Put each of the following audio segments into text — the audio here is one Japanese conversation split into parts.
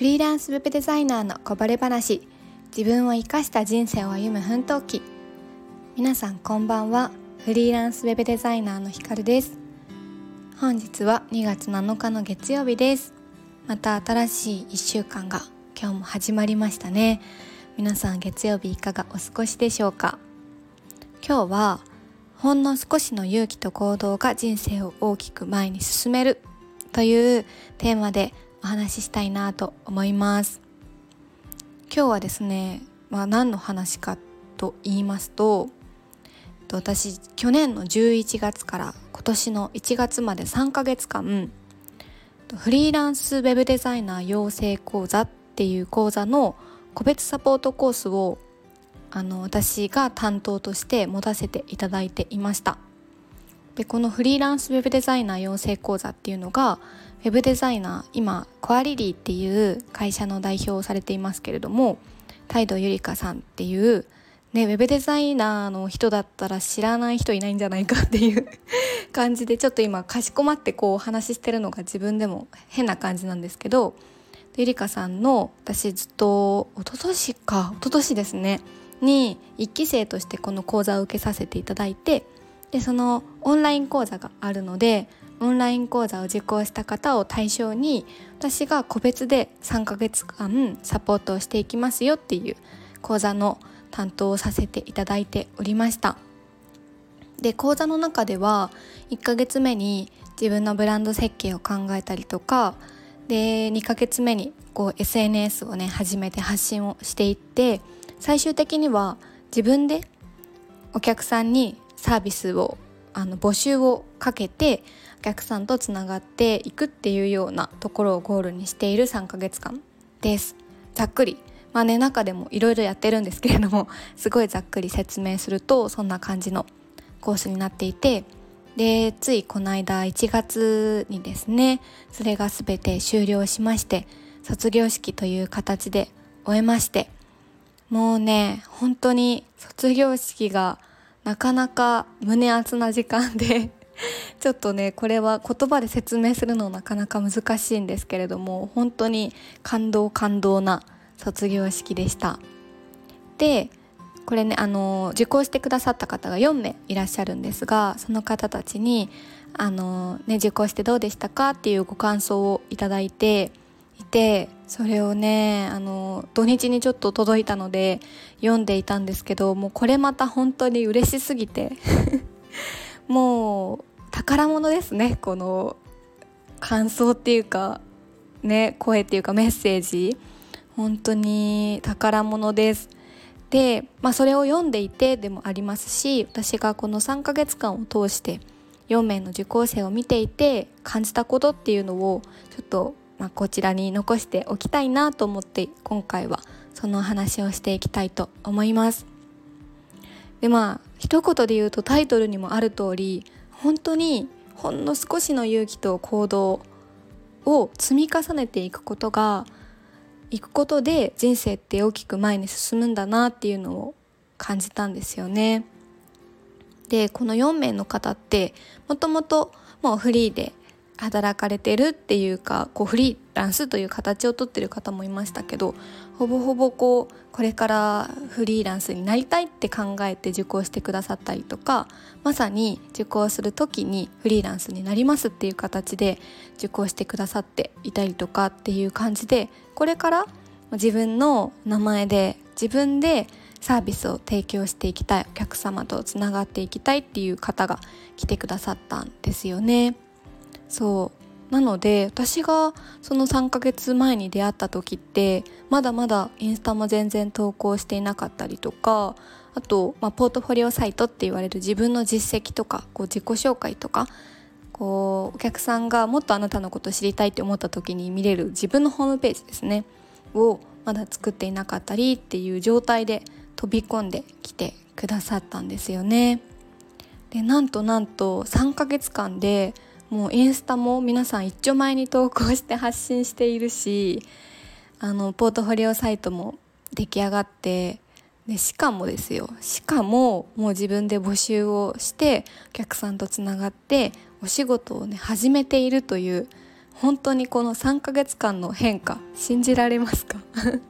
フリーランスウェブデザイナーのこぼれ話。自分を生かした人生を歩む奮闘記。皆さんこんばんは。フリーランスウェブデザイナーのひかるです。本日は2月7日の月曜日です。また新しい1週間が今日も始まりましたね。皆さん月曜日いかがお過ごしでしょうか。今日はほんの少しの勇気と行動が人生を大きく前に進めるというテーマでお話ししたいなと思います。今日はですね、まあ、何の話かと言いますと私去年の11月から今年の1月まで3ヶ月間フリーランスウェブデザイナー養成講座っていう講座の個別サポートコースをあの私が担当として持たせていただいていました。でこのフリーランスウェブデザイナー養成講座っていうのがウェブデザイナー今コアリリーっていう会社の代表をされていますけれども態度ゆりかさんっていうね、ウェブデザイナーの人だったら知らない人いないんじゃないかっていう 感じでちょっと今かしこまってこうお話ししてるのが自分でも変な感じなんですけどゆりかさんの私ずっと一昨年か一昨年ですねに1期生としてこの講座を受けさせていただいてでそのオンライン講座があるのでオンライン講座を受講した方を対象に私が個別で3ヶ月間サポートをしていきますよっていう講座の担当をさせていただいておりました。で講座の中では1ヶ月目に自分のブランド設計を考えたりとかで2ヶ月目にこう SNS をね始めて発信をしていって最終的には自分でお客さんにサービスをあの募集をかけてお客さんとつながっていくっていうようなところをゴールにしている3ヶ月間です。ざっくり。まあね中でもいろいろやってるんですけれども すごいざっくり説明するとそんな感じのコースになっていてでついこの間1月にですねそれが全て終了しまして卒業式という形で終えましてもうね本当に卒業式がなかなか胸熱な時間で ちょっとねこれは言葉で説明するのなかなか難しいんですけれども本当に感動感動な卒業式でした。でこれねあの受講してくださった方が4名いらっしゃるんですがその方たちにあの、ね、受講してどうでしたかっていうご感想をいただいていてそれをねあの土日にちょっと届いたので読んでいたんですけどもうこれまた本当に嬉しすぎて もう宝物ですねこの感想っていうかね声っていうかメッセージ。本当に宝物です。で、まあ、それを読んでいてでもありますし私がこの3ヶ月間を通して4名の受講生を見ていて感じたことっていうのをちょっとまあ、こちらに残しておきたいなと思って今回はその話をしていきたいと思いますでまあ一言で言うとタイトルにもある通り本当にほんの少しの勇気と行動を積み重ねていくことがいくことで人生って大きく前に進むんだなっていうのを感じたんですよね。でこの4名の方ってもともともうフリーで働かれてるっていうかこうフリーランスという形をとってる方もいましたけどほぼほぼこうこれからフリーランスになりたいって考えて受講してくださったりとかまさに受講する時にフリーランスになりますっていう形で受講してくださっていたりとかっていう感じでこれから自分の名前で自分でサービスを提供していきたいお客様とつながっていきたいっていう方が来てくださったんですよね。そうなので私がその3ヶ月前に出会った時ってまだまだインスタも全然投稿していなかったりとかあと、まあ、ポートフォリオサイトって言われる自分の実績とかこう自己紹介とかこうお客さんがもっとあなたのことを知りたいって思った時に見れる自分のホームページですねをまだ作っていなかったりっていう状態で飛び込んできてくださったんですよね。でなんとなんと3ヶ月間でもうインスタも皆さん一丁前に投稿して発信しているしあのポートフォリオサイトも出来上がってでしかもですよ。しかももう自分で募集をしてお客さんとつながってお仕事をね始めているという本当にこの3ヶ月間の変化信じられますか？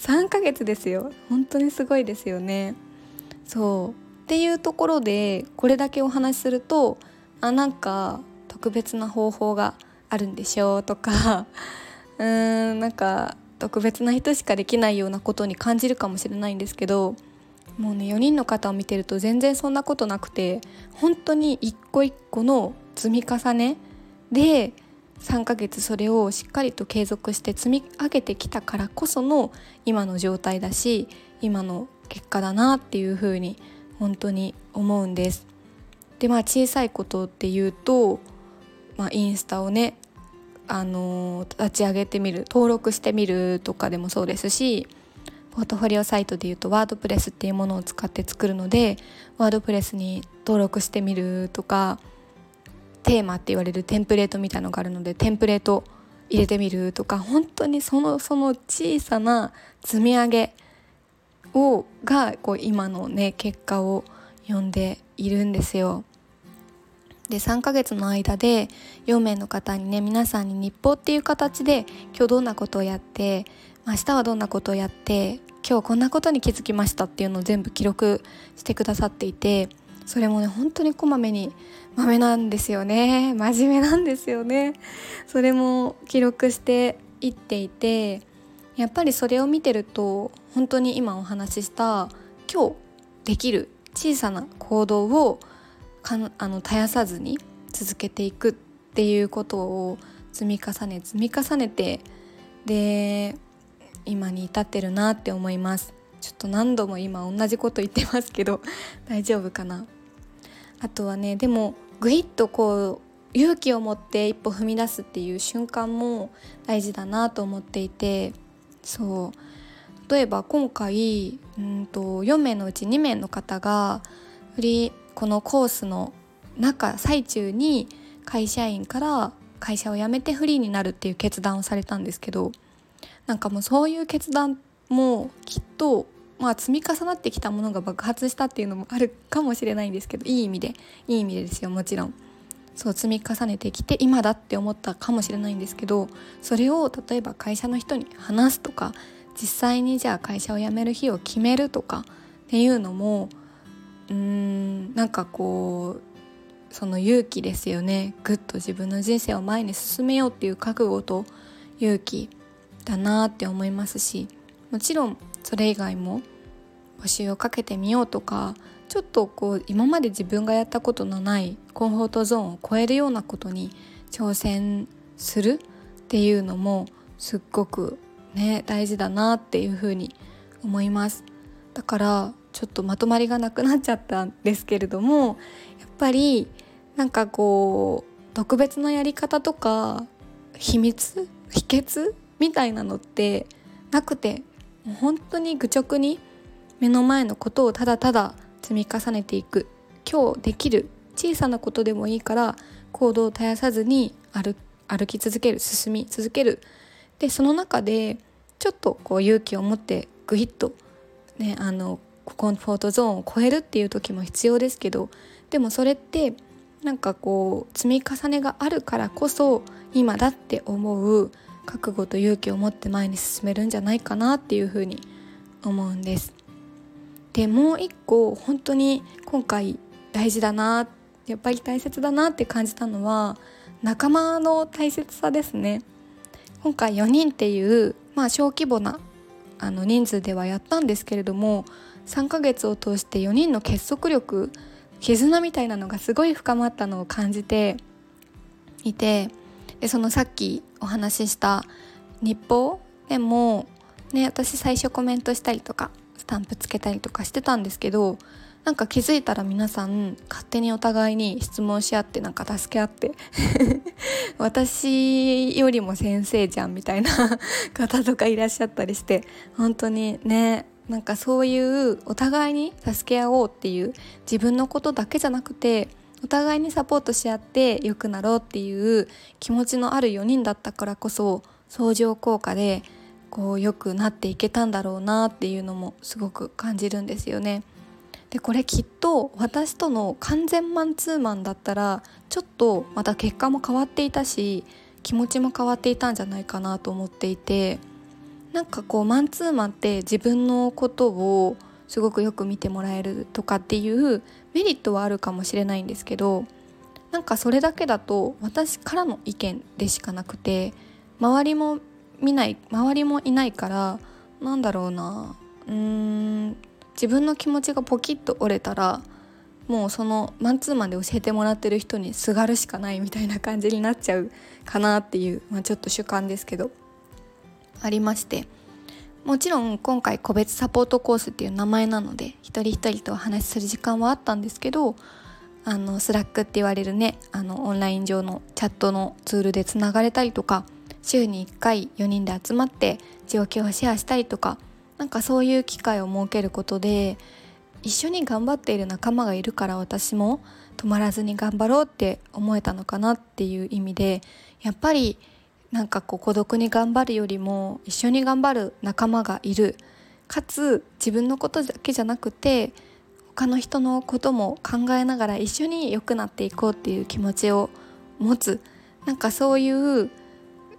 3ヶ月ですよ。本当にすごいですよね。そう。っていうところでこれだけお話しするとあなんか特別な方法があるんでしょうとか うーんなんか特別な人しかできないようなことに感じるかもしれないんですけどもうね4人の方を見てると全然そんなことなくて本当に一個一個の積み重ねで3ヶ月それをしっかりと継続して積み上げてきたからこその今の状態だし今の結果だなっていうふうに本当に思うんです。でまあ小さいことっていうと、まあ、インスタをねあの立ち上げてみる登録してみるとかでもそうですしポートフォリオサイトでいうとワードプレスっていうものを使って作るのでワードプレスに登録してみるとかテーマって言われるテンプレートみたいのがあるのでテンプレート入れてみるとか本当にそのその小さな積み上げをがこう今のね結果を呼んでいるんですよ。で3ヶ月の間で4名の方にね皆さんに日報っていう形で今日どんなことをやって明日はどんなことをやって今日こんなことに気づきましたっていうのを全部記録してくださっていてそれもね本当にこまめに豆なんですよね。真面目なんですよね。それも記録していっていてやっぱりそれを見てると本当に今お話しした今日できる小さな行動をかあの絶やさずに続けていくっていうことを積み重ね積み重ねてで今に至ってるなって思います。ちょっと何度も今同じこと言ってますけど 大丈夫かな。あとはねでもグイッとこう勇気を持って一歩踏み出すっていう瞬間も大事だなと思っていてそう。例えば今回うんと4名のうち2名の方がフリーこのコースの中最中に会社員から会社を辞めてフリーになるっていう決断をされたんですけどなんかもうそういう決断もきっとまあ積み重なってきたものが爆発したっていうのもあるかもしれないんですけどいい意味でいい意味でですよもちろん。そう積み重ねてきて今だって思ったかもしれないんですけどそれを例えば会社の人に話すとか実際にじゃあ会社を辞める日を決めるとかっていうのもうーんなんかこうその勇気ですよね。ぐっと自分の人生を前に進めようっていう覚悟と勇気だなって思いますしもちろんそれ以外も募集をかけてみようとかちょっとこう今まで自分がやったことのないコンフォートゾーンを超えるようなことに挑戦するっていうのもすっごくね大事だなっていうふうに思います。だからちょっとまとまりがなくなっちゃったんですけれどもやっぱりなんかこう特別なやり方とか秘密秘訣みたいなのってなくて本当に愚直に目の前のことをただただ積み重ねていく。今日できる小さなことでもいいから行動を絶やさずに歩歩き続ける進み続ける。でその中でちょっとこう勇気を持ってグイッとねあのコンフォートゾーンを超えるっていう時も必要ですけどでもそれってなんかこう積み重ねがあるからこそ今だって思う覚悟と勇気を持って前に進めるんじゃないかなっていうふうに思うんです。でもう一個本当に今回大事だなやっぱり大切だなって感じたのは仲間の大切さですね。今回4人っていう、まあ、小規模なあの人数ではやったんですけれども3ヶ月を通して4人の結束力絆みたいなのがすごい深まったのを感じていてでそのさっきお話しした日報でもね私最初コメントしたりとかスタンプつけたりとかしてたんですけどなんか気づいたら皆さん勝手にお互いに質問し合ってなんか助け合って 私よりも先生じゃんみたいな 方とかいらっしゃったりして本当にねなんかそういうお互いに助け合おうっていう自分のことだけじゃなくてお互いにサポートし合って良くなろうっていう気持ちのある4人だったからこそ相乗効果でこう良くなっていけたんだろうなっていうのもすごく感じるんですよね。でこれきっと私との完全マンツーマンだったらちょっとまた結果も変わっていたし気持ちも変わっていたんじゃないかなと思っていてなんかこうマンツーマンって自分のことをすごくよく見てもらえるとかっていうメリットはあるかもしれないんですけどなんかそれだけだと私からの意見でしかなくて周りも見ない周りもいないからなんだろうなうーん自分の気持ちがポキッと折れたらもうそのマンツーマンで教えてもらってる人にすがるしかないみたいな感じになっちゃうかなっていう、まあ、ちょっと主観ですけどありまして。もちろん今回個別サポートコースっていう名前なので一人一人とお話しする時間はあったんですけどあの Slack って言われるねあのオンライン上のチャットのツールでつながれたりとか週に1回4人で集まって状況をシェアしたりとかなんかそういう機会を設けることで一緒に頑張っている仲間がいるから私も止まらずに頑張ろうって思えたのかなっていう意味でやっぱりなんかこう孤独に頑張るよりも一緒に頑張る仲間がいる。かつ自分のことだけじゃなくて他の人のことも考えながら一緒に良くなっていこうっていう気持ちを持つ。なんかそういうう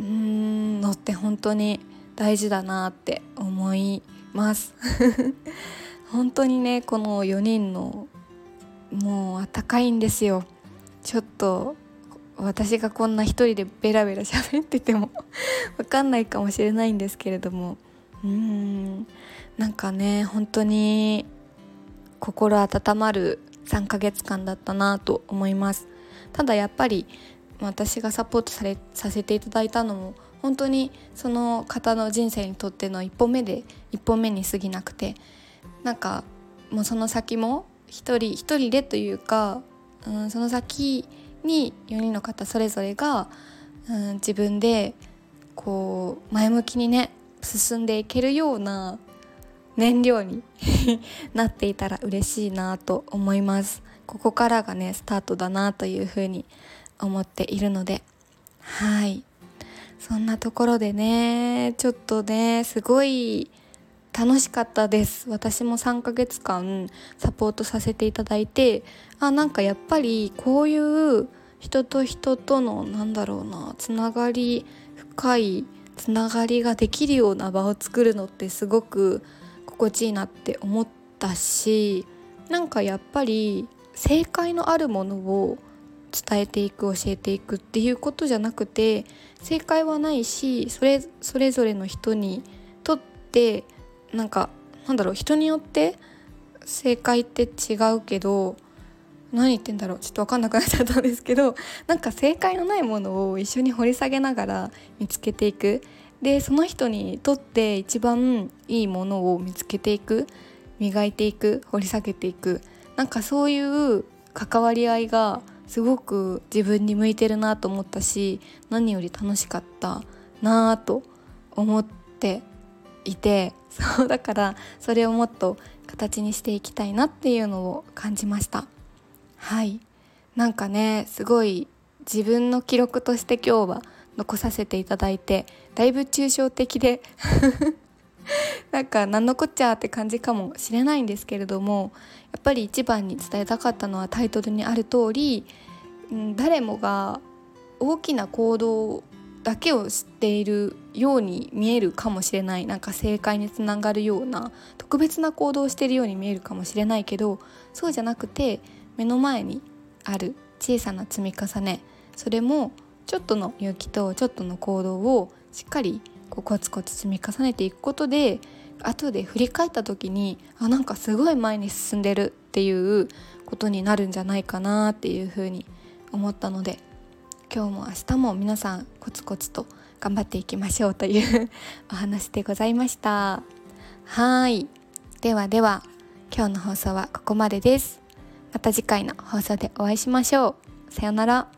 ーんのって本当に大事だなって思います。本当にねこの4人のもうあったかいんですよ。ちょっと私がこんな一人でベラベラ喋ってても わかんないかもしれないんですけれども。うーんなんかね本当に心温まる3ヶ月間だったなと思います。ただやっぱり私がサポートされさせていただいたのも本当にその方の人生にとっての一歩目で一歩目に過ぎなくてなんかもうその先も一人一人でというか、うん、その先に4人の方それぞれが、うん、自分でこう前向きにね進んでいけるような燃料に なっていたら嬉しいなと思います。ここからがねスタートだなというふうに思っているので。はい。そんなところでねちょっとねすごい楽しかったです。私も3ヶ月間サポートさせていただいてあなんかやっぱりこういう人と人とのなんだろうなつながり深いつながりができるような場を作るのってすごく心地いいなって思ったしなんかやっぱり正解のあるものを伝えていく教えていくっていうことじゃなくて正解はないしそれそれぞれの人にとってなんかなんだろう人によって正解って違うけど何言ってんだろうちょっと分かんなくなっちゃったんですけど なんか正解のないものを一緒に掘り下げながら見つけていく。でその人にとって一番いいものを見つけていく。磨いていく掘り下げていく。なんかそういう関わり合いがすごく自分に向いてるなと思ったし何より楽しかったなと思っていてそうだからそれをもっと形にしていきたいなっていうのを感じました。はい。なんかねすごい自分の記録として今日は残させていただいてだいぶ抽象的で なんか何のこっちゃって感じかもしれないんですけれどもやっぱり一番に伝えたかったのはタイトルにある通り、うん、誰もが大きな行動だけを知っているように見えるかもしれない。なんか正解につながるような特別な行動をしているように見えるかもしれないけどそうじゃなくて目の前にある小さな積み重ね。それもちょっとの勇気とちょっとの行動をしっかりこうコツコツ積み重ねていくことで後で振り返った時にあなんかすごい前に進んでるっていうことになるんじゃないかなっていうふうに思ったので今日も明日も皆さんコツコツと頑張っていきましょうという お話でございました。はい。ではでは今日の放送はここまでです。また次回の放送でお会いしましょう。さようなら。